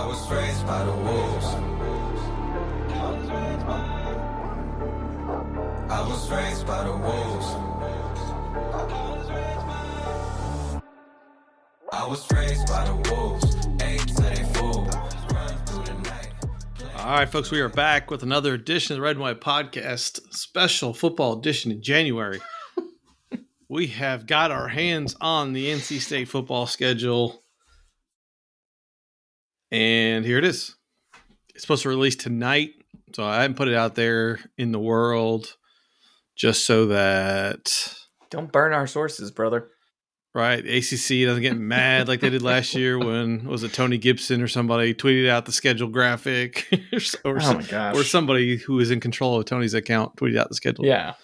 I was raised by the wolves. I was raised by the wolves. I was raised by the wolves. Eight to they fool. Run through the night. All right, folks, we are back with another edition of the Red and White Podcast, special football edition in January. we have got our hands on the NC State football schedule, and here it is. It's supposed to release tonight, so I haven't put it out there in the world just so that Don't burn our sources, brother. right ACC doesn't get mad like they did last year when was it Tony Gibson or somebody tweeted out the schedule graphic or, Oh my gosh. or somebody who is in control of Tony's account tweeted out the schedule Yeah.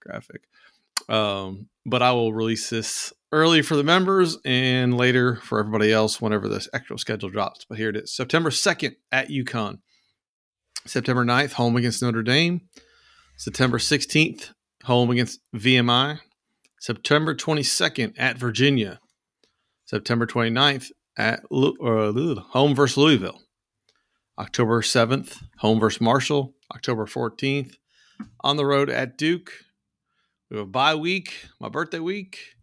graphic. Um, but I will release this early for the members and later for everybody else whenever this actual schedule drops. But here it is. September 2nd at UConn, September 9th, home against Notre Dame, September 16th, home against VMI, September 22nd at Virginia, September 29th at Lu- uh, home versus Louisville, October 7th, home versus Marshall, October 14th, on the road at Duke. We have a bye week, my birthday week.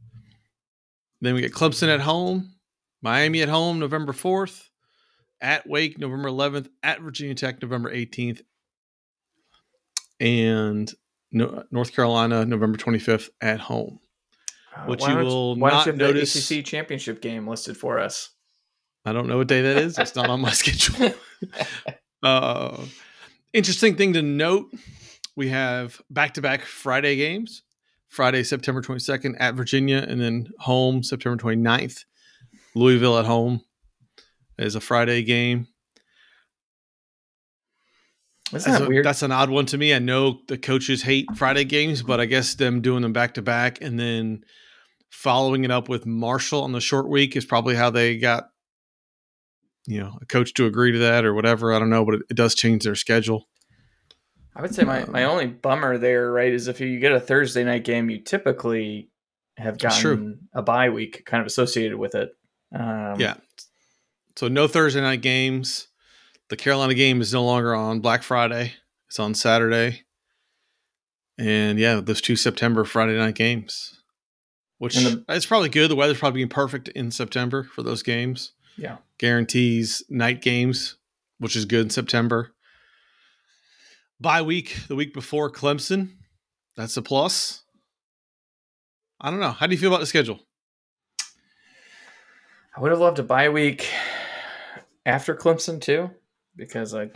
Then we get Clemson at home, Miami at home November 4th, at Wake November 11th, at Virginia Tech November 18th, and no, North Carolina November 25th at home. Uh, Which why you don't- will why not don't you have notice- the ACC championship game listed for us? I don't know what day that is. It's not on my schedule. Uh, interesting thing to note we have back to back Friday games. Friday, September 22nd at Virginia, and then home September 29th. Louisville at home is a Friday game. That's, that a- weird? that's an odd one to me. I know the coaches hate Friday games, but I guess them doing them back to back and then following it up with Marshall on the short week is probably how they got, you know, a coach to agree to that or whatever. I don't know, but it, it does change their schedule. I would say my, my only bummer there, right, is if you get a Thursday night game, you typically have gotten a bye week kind of associated with it. Um, yeah. So no Thursday night games. The Carolina game is no longer on Black Friday. It's on Saturday. And yeah, those two September Friday night games. Which the- it's probably good. The weather's probably being perfect in September for those games. Yeah. Guarantees night games, which is good in September. Bye week, the week before Clemson. That's a plus. I don't know. How do you feel about the schedule? I would have loved a bye week after Clemson too, because I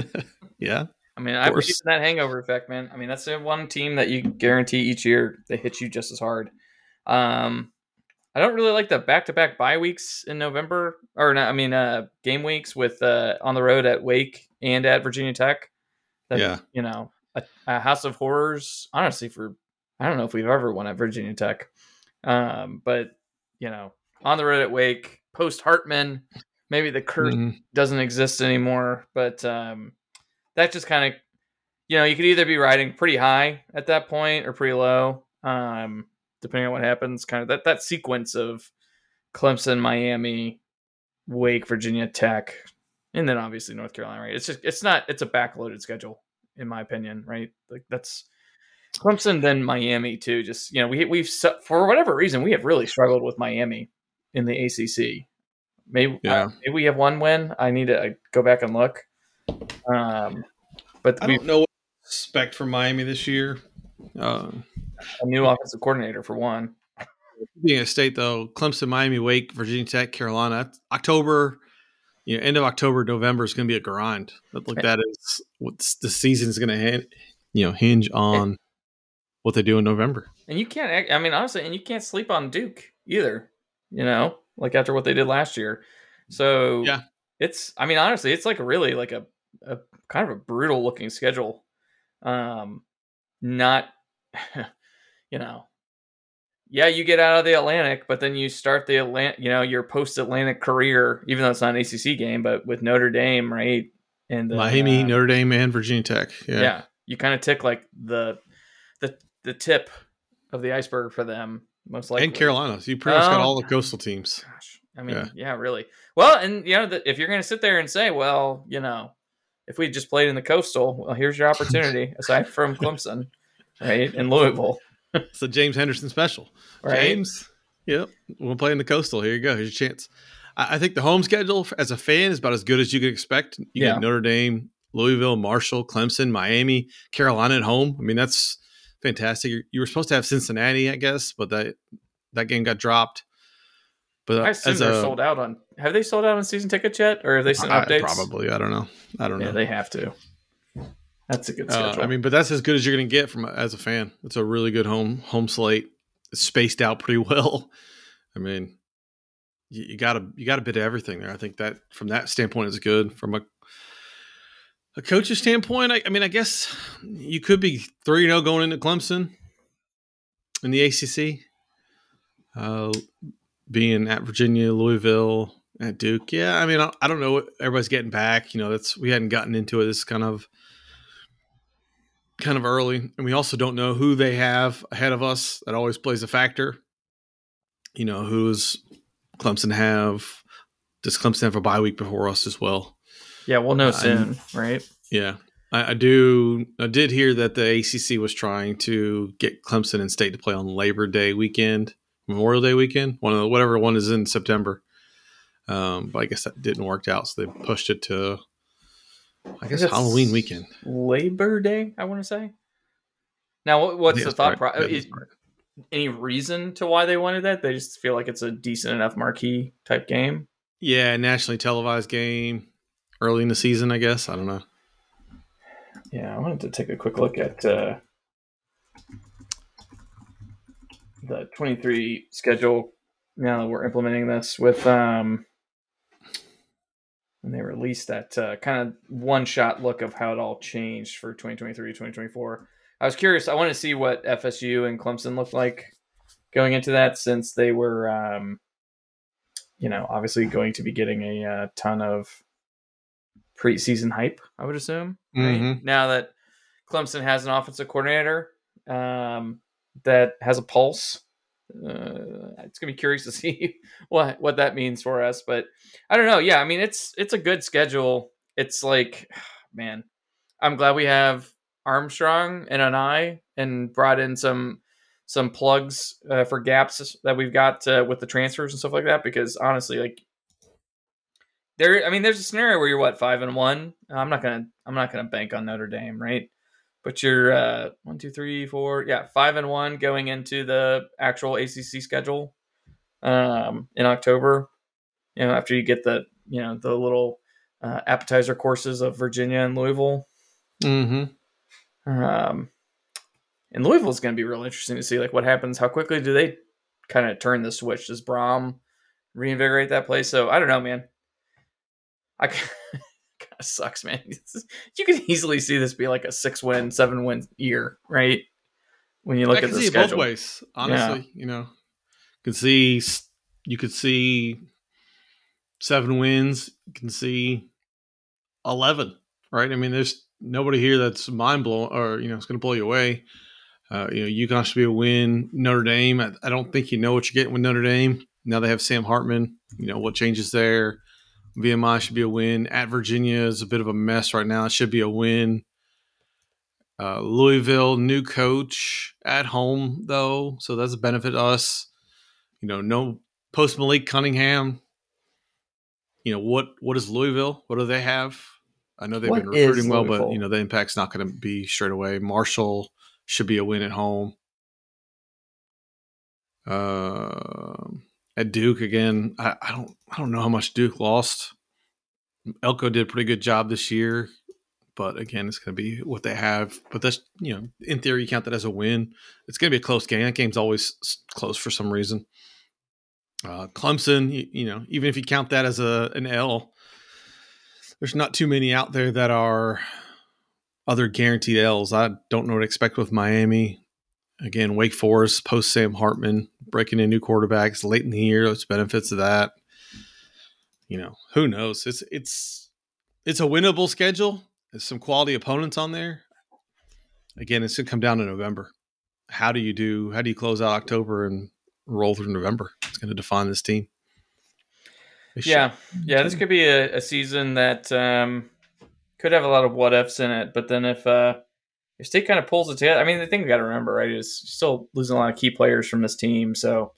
yeah. I mean, I believe in that hangover effect, man. I mean, that's the one team that you guarantee each year they hit you just as hard. Um, I don't really like the back-to-back bye weeks in November, or not, I mean, uh, game weeks with uh, on the road at Wake and at Virginia Tech. That, Yeah. you know, a, a House of Horrors. Honestly, for I don't know if we've ever won at Virginia Tech, um, but you know, on the road at Wake, post Hartman, maybe the curse Mhm. doesn't exist anymore. But um, that just kind of, you know, you could either be riding pretty high at that point or pretty low, um, depending on what happens. Kind of that that sequence of Clemson, Miami, Wake, Virginia Tech, and then obviously North Carolina. Right? It's just it's not it's a backloaded schedule in my opinion. Right? Like that's. Clemson, then Miami too. Just you know, we we've for whatever reason we have really struggled with Miami in the ACC. Maybe Yeah. uh, maybe we have one win. I need to uh, go back and look. Um, but I don't know what to expect from Miami this year. Uh, a new offensive coordinator for one. being a state though, Clemson, Miami, Wake, Virginia Tech, Carolina, October, you know, end of October, November is going to be a grind. But like that is what the season is going to, you know, hinge on what they do in November. And you can't. act- I mean, honestly, and you can't sleep on Duke either. You know, like after what they did last year. So Yeah. it's. I mean, honestly, it's like a really like a, a kind of a brutal looking schedule. Um, not, you know, yeah, you get out of the Atlantic, but then you start the Atlantic, you know, your post Atlantic career, even though it's not an ACC game, but with Notre Dame, right? And then, Miami, uh, Notre Dame, and Virginia Tech. Yeah. yeah, you kind of tick like the the the tip of the iceberg for them, most likely. and Carolina. So you pretty much got Oh. all the coastal teams. Gosh, I mean, Yeah. yeah, really. Well, and you know, the, if you're going to sit there and say, well, you know, if we just played in the coastal, well, here's your opportunity aside from Clemson, right, in Louisville, It's a James Henderson special. right? James, yep, we'll play in the coastal. Here you go. Here's your chance. I, I think the home schedule as a fan is about as good as you could expect. You Yeah. get Notre Dame, Louisville, Marshall, Clemson, Miami, Carolina at home. I mean, that's fantastic. You- You were supposed to have Cincinnati, I guess, but that that game got dropped. But I assume as they're a- sold out on. Have they sold out on season tickets yet, or have they sent I- updates? probably. I don't know. I don't Yeah, know. they have to. That's a good Uh, schedule. I mean, but that's as good as you're going to get from as a fan. It's a really good home home slate. It's spaced out pretty well. I mean, you, you got a you got a bit of everything there. I think that from that standpoint is good. From a a coach's standpoint, I, I mean, I guess you could be three zero going into Clemson in the ACC, uh, being at Virginia, Louisville, at Duke. Yeah, I mean, I, I don't know. what Everybody's getting back. You know, that's we hadn't gotten into it. This kind of kind of early, and we also don't know who they have ahead of us. That always plays a factor. You know, who's Clemson have? Does Clemson have a bye week before us as well? yeah, we'll know I'm- soon, right? Yeah, I, I do. I did hear that the ACC was trying to get Clemson and State to play on Labor Day weekend, Memorial Day weekend, one of the, whatever one is in September. Um, but I guess that didn't work out, so they pushed it to, I guess, It's Halloween weekend. Labor Day, I want to say. Now, what- what's the thought process? Any reason to why they wanted that? They just feel like it's a decent enough marquee type game. Yeah, nationally televised game early in the season. I guess I don't know. Yeah, I wanted to take a quick look at uh, the 23 schedule now that we're implementing this with um, when they released that uh, kind of one shot look of how it all changed for 2023 2024. I was curious. I want to see what FSU and Clemson looked like going into that since they were, um, you know, obviously going to be getting a uh, ton of preseason hype, I would assume right? Mhm. Now that Clemson has an offensive coordinator um, that has a pulse, uh, it's gonna be curious to see what what that means for us. But I don't know. Yeah, I mean it's it's a good schedule. It's like, man, I'm glad we have Armstrong and an eye and brought in some some plugs uh, for gaps that we've got uh, with the transfers and stuff like that. Because honestly, like there, I mean, there's a scenario where you're what five and one. I'm not gonna I'm not gonna bank on Notre Dame, right? But you're uh, one, two, three, four, yeah, five and one going into the actual ACC schedule um, in October. You know, after you get the you know the little uh, appetizer courses of Virginia and Louisville. Mm-hmm. Um, and Louisville is going to be real interesting to see like what happens. How quickly do they kind of turn the switch? Does Brohm reinvigorate that place? So I don't know, man. I of sucks, man. You can easily see this be like a six win, seven win year, right? When you look I at can the see it schedule. both ways. Honestly, you know, you can see you could see seven wins. You can see eleven, right? I mean, there's nobody here that's mind blowing or you know it's going to blow you away. Uh, you know, UConn should be a win. Notre Dame, I, I don't think you know what you're getting with Notre Dame. Now they have Sam Hartman. You know what changes there. VMI should be a win. At Virginia is a bit of a mess right now. It should be a win. Uh, Louisville, new coach at home though, so that's a benefit to us. You know, no post Malik Cunningham. You know what? What is Louisville? What do they have? I know they've What been recruiting well, but you know the impact's not going to be straight away. Marshall should be a win at home. Um, at Duke again, I, I don't I don't know how much Duke lost. Elko did a pretty good job this year, but again, it's going to be what they have. But that's you know, in theory, you count that as a win. It's going to be a close game. That game's always close for some reason. Uh, Clemson, you, you know, even if you count that as a an L, there's not too many out there that are other guaranteed L's. I don't know what to expect with Miami. Again, Wake Forest post Sam Hartman breaking in new quarterbacks late in the year. There's benefits of that. You know, who knows? It's it's it's a winnable schedule. There's some quality opponents on there. Again, it's gonna come down to November. How do you do? How do you close out October and roll through November? It's going to define this team. They should. Yeah, yeah. This could be a, a season that um, could have a lot of what ifs in it. But then if uh, if state kind of pulls it together, I mean, the thing we got to remember, right, is still losing a lot of key players from this team. So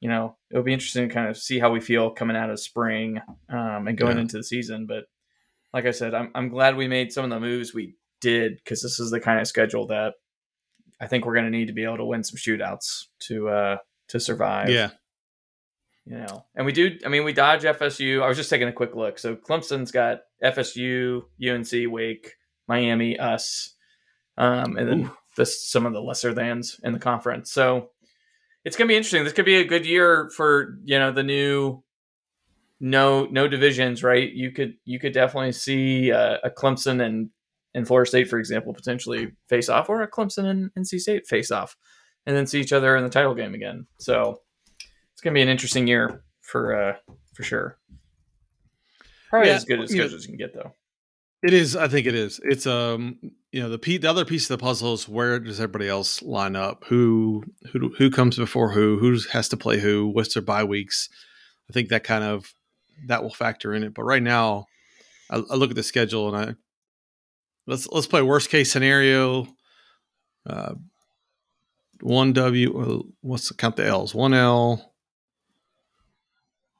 you know, it'll be interesting to kind of see how we feel coming out of spring um, and going Yeah. into the season. But like I said, I'm I'm glad we made some of the moves we did because this is the kind of schedule that I think we're going to need to be able to win some shootouts to uh, to survive Yeah. you know, and we do. I mean, we dodge FSU. I was just taking a quick look. So Clemson's got FSU, UNC, Wake, Miami, us, um, and then this some of the lesser thans in the conference. So it's gonna be interesting. This could be a good year for you know the new no no divisions, right? You could you could definitely see uh, a Clemson and and Florida State, for example, potentially face off, or a Clemson and NC State face off, and then see each other in the title game again. So it's gonna be an interesting year for uh for sure. Probably Yeah, as good a you know- as you can get though. It is. I think it is. It's um, you know, the pe- the other piece of the puzzle is where does everybody else line up? Who who who comes before who? Who has to play who? What's their bye weeks? I think that kind of that will factor in it. But right now, I, I look at the schedule and I let's let's play worst case scenario. Uh, one W. uh, What's the count the L's? One L.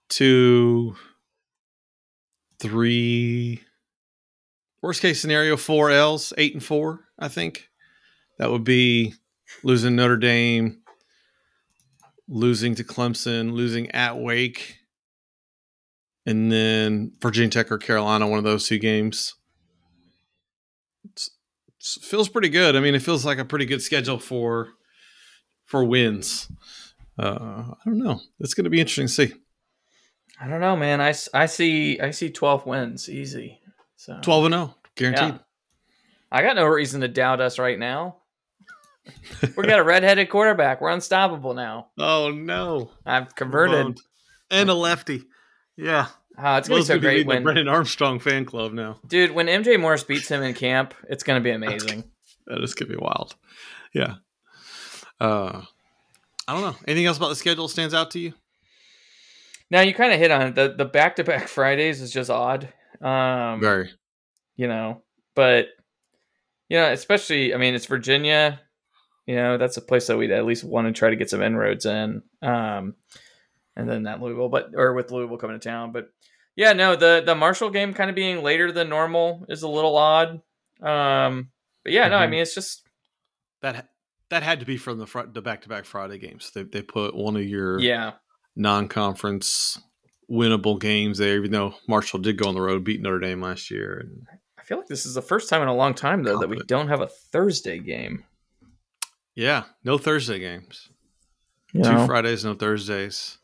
Two. Three worst case scenario four l's eight and four i think. That would be losing notre dame losing to clemson losing at wake and then virginia tech or carolina one of those two games. It's- it's- feels pretty good. I mean it feels like a pretty good schedule for for wins. Uh i don't know. It's going to be interesting to see. I don't know, man. I, I see I see twelve wins easy. So 12 and 0 guaranteed Yeah. I got no reason to doubt us right now. we got a redheaded quarterback. We're unstoppable now. oh no I've converted. And a lefty yeah Oh, it's gonna be Will's so great the when, Brennan Armstrong fan club now. dude. When MJ Morris beats him in camp, it's gonna be amazing. That is gonna be wild. Yeah. Uh, I don't know. Anything else about the schedule stands out to you? Now you kind of hit on it. The the back to back Fridays is just odd. Um, Very. you know, but you know, especially I mean, it's Virginia. You know, that's a place that we'd at least want to try to get some inroads in. Um, and then that Louisville, but or with Louisville coming to town, but yeah, no, the the Marshall game kind of being later than normal is a little odd. Um, but yeah, no, I Mhm. mean it's just That ha- that had to be from the front the back to back Friday games. They they put one of your yeah, non conference winnable games there, even though Marshall did go on the road, beat Notre Dame last year. And I feel like this is the first time in a long time though that we don't have a Thursday game. yeah, no Thursday games. You Two know? Fridays, no Thursdays.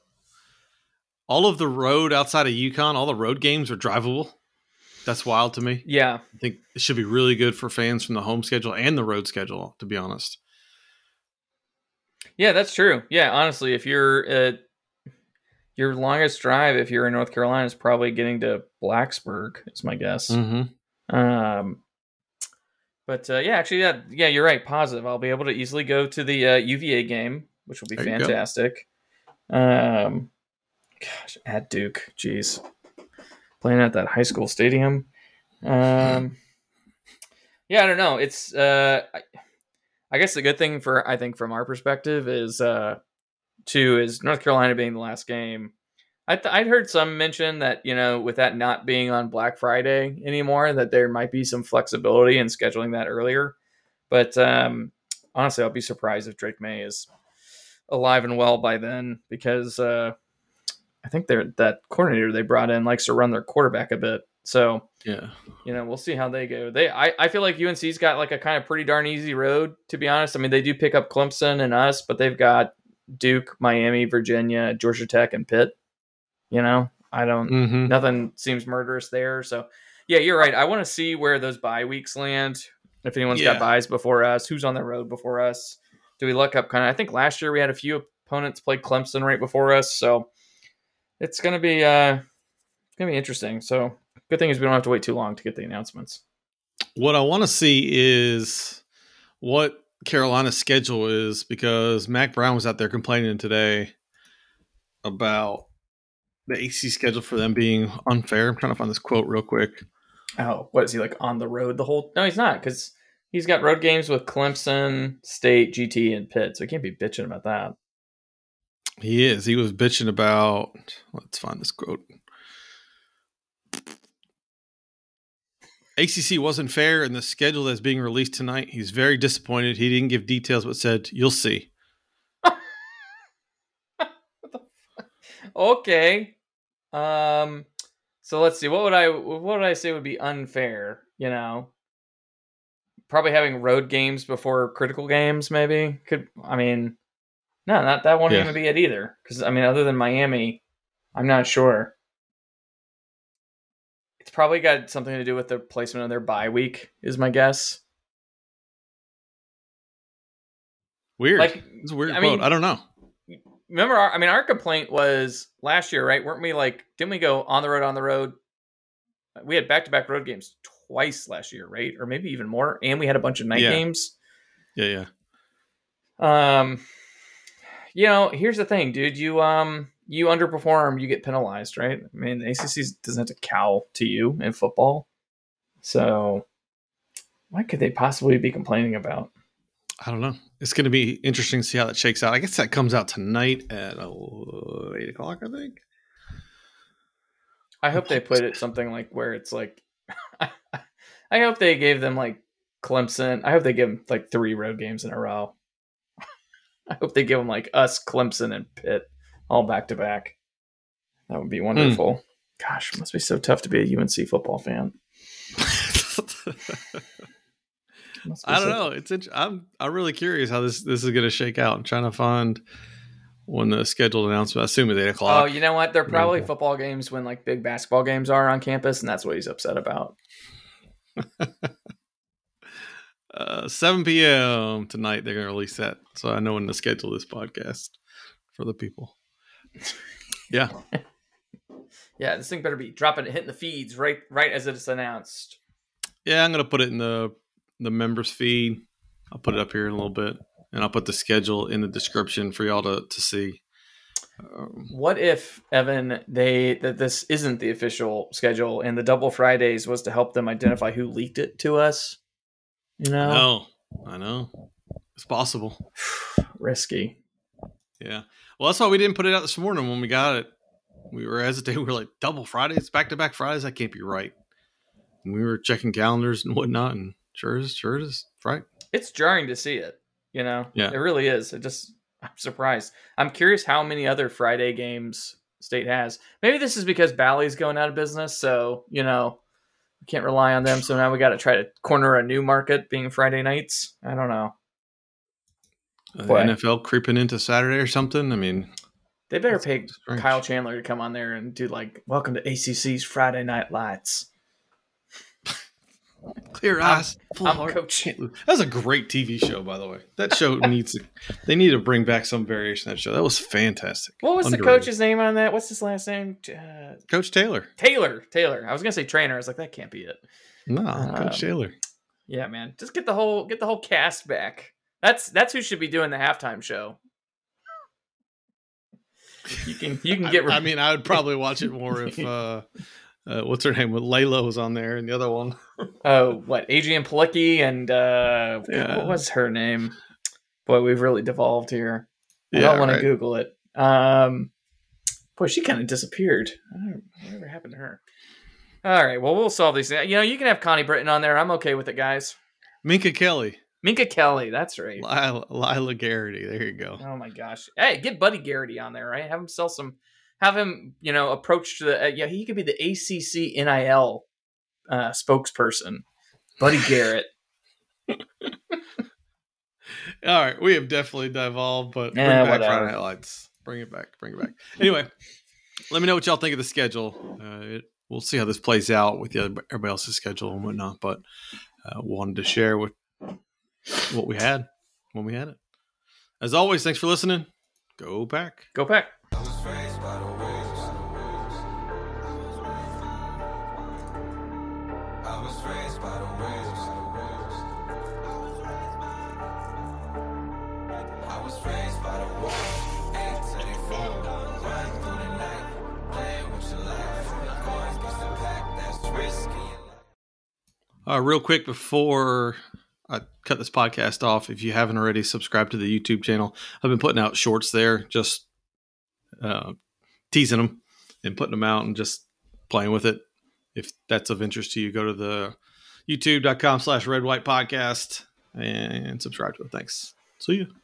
All of the road outside of UConn, all the road games are drivable. That's wild to me. Yeah, I think it should be really good for fans from the home schedule and the road schedule, to be honest. Yeah, that's true. Yeah, honestly, if you're at your longest drive, if you're in North Carolina, is probably getting to Blacksburg. Is my guess. Mm-hmm. Um, but uh, yeah, actually, yeah, yeah, you're right. Positive. I'll be able to easily go to the uh, UVA game, which will be There fantastic. Um, gosh, at Duke, jeez, playing at that high school stadium. Um, yeah, I don't know. It's uh, I, I guess the good thing for I think from our perspective is uh, two is North Carolina being the last game. I th- I'd heard some mention that you know with that not being on Black Friday anymore, that there might be some flexibility in scheduling that earlier. But um, honestly, I'll be surprised if Drake Maye is alive and well by then because uh, I think they're that coordinator they brought in likes to run their quarterback a bit. So Yeah. you know, we'll see how they go. They, I, I feel like UNC's got like a kind of pretty darn easy road, to be honest. I mean, they do pick up Clemson and us, but they've got Duke, Miami, Virginia, Georgia Tech, and Pitt. You know, I don't. Mm-hmm. Nothing seems murderous there. So, yeah, you're right. I want to see where those bye weeks land. If anyone's Yeah. got buys before us, who's on the road before us? Do we look up kind of? I think last year we had a few opponents play Clemson right before us, so it's gonna be uh, it's gonna be interesting. So, good thing is we don't have to wait too long to get the announcements. What I want to see is what Carolina's schedule is because Mack Brown was out there complaining today about the AC schedule for them being unfair. I'm trying to find this quote real quick. Oh, what is he like on the road the whole? No, he's not because he's got road games with Clemson, State, GT, and Pitt. So he can't be bitching about that. He is. He was bitching about. Let's find this quote. ACC wasn't fair in the schedule that's being released tonight. He's very disappointed. He didn't give details, but said, "You'll see." okay. Um. So let's see. What would I what would I say would be unfair? You know, probably having road games before critical games. Maybe could. I mean, no, not that won't Yeah. even be it either. Because I mean, other than Miami, I'm not sure. Probably got something to do with the placement of their bye week. Is my guess. Weird. Like, it's a weird I quote. mean- I don't know. remember our, i mean our complaint was last year right weren't we like didn't we go on the road on the road we had back-to-back road games twice last year right or maybe even more and we had a bunch of night Yeah. games Yeah, yeah. um you know here's the thing dude you um you underperform you get penalized right i mean the acc doesn't have to cow to you in football so what could they possibly be complaining about I don't know. It's going to be interesting to see how that shakes out. I guess that comes out tonight at uh, eight o'clock. I think. I hope they put it something like where it's like, I hope they gave them like Clemson. I hope they give them like three road games in a row. I hope they give them like us, Clemson, and Pitt all back to back. That would be wonderful. Gosh, it must be so tough to be a UNC football fan. I don't so- know. It's int- I'm I'm really curious how this this is going to shake out. I'm trying to find when the scheduled announcement. I assume at eight o'clock. Oh, you know what? They're probably Wonderful. football games when like big basketball games are on campus, and that's what he's upset about. uh, 7 p.m. tonight. They're going to release that, so I know when to schedule this podcast for the people. Yeah, Yeah, this thing better be dropping it, hitting the feeds right, right as it's announced. yeah. I'm going to put it in the the members feed. I'll put it up here in a little bit, and I'll put the schedule in the description for y'all to to see. Um, What if Evan they that this isn't the official schedule and the double Fridays was to help them identify who leaked it to us? You know, no, I know it's possible. risky. Yeah. Well, that's why we didn't put it out this morning when we got it. We were hesitating. We were like, double Fridays, back to back Fridays. That can't be right. And we were checking calendars and whatnot, and sure is, sure is right. It's jarring to see it. You know, Yeah. it really is. It just I'm surprised. I'm curious how many other Friday games State has. Maybe this is because Bally's going out of business, so you know we can't rely on them. So now we got to try to corner a new market, being Friday nights. I don't know. Boy. NFL creeping into Saturday or something. I mean, They better pay strange. Kyle Chandler to come on there and do like "Welcome to ACC's Friday Night Lights." clear eyes, full I'm heart. Coach. That was a great TV show, by the way. That show needs to, they need to bring back some variation of that show. That was fantastic. What was the coach's name on that? What's his last name? Uh, Coach Taylor. Taylor. Taylor. I was gonna say trainer. I was like, that can't be it. No, Um, Coach Taylor. Yeah, man. Just get the whole get the whole cast back. That's that's who should be doing the halftime show. You can you can get. I, I mean, I would probably watch it more if uh, uh, what's her name? With Layla was on there, and the other one. oh, what Adrianne Palicki and uh, Yeah. what was her name? Boy, we've really devolved here. I Yeah, don't want right. to Google it. Um, boy, she kind of disappeared. I don't, whatever happened to her? All right, well, we'll solve these. You know, you can have Connie Britton on there. I'm okay with it, guys. Minka Kelly, Minka Kelly, that's right. Lila, Lyla Garrity. There you go. Oh my gosh! Hey, get Buddy Garrity on there, right? Have him sell some. Have him, you know, approach to the. Uh, yeah, he could be the ACC NIL uh, spokesperson. Buddy Garrett. All right, we have definitely devolved, but bring back whatever. Friday Night Lights. Bring it back. Bring it back. Anyway, let me know what y'all think of the schedule. Uh, it, we'll see how this plays out with the other, everybody else's schedule and whatnot. But uh, wanted to share with what we had when we had it. As always, thanks for listening. Go back. Go back. Uh, real quick before I cut this podcast off, if you haven't already subscribed to the YouTube channel, I've been putting out shorts there, just uh, teasing them and putting them out and just playing with it. If that's of interest to you, go to the youtube.com slash red white podcast and subscribe to it. Thanks. See you.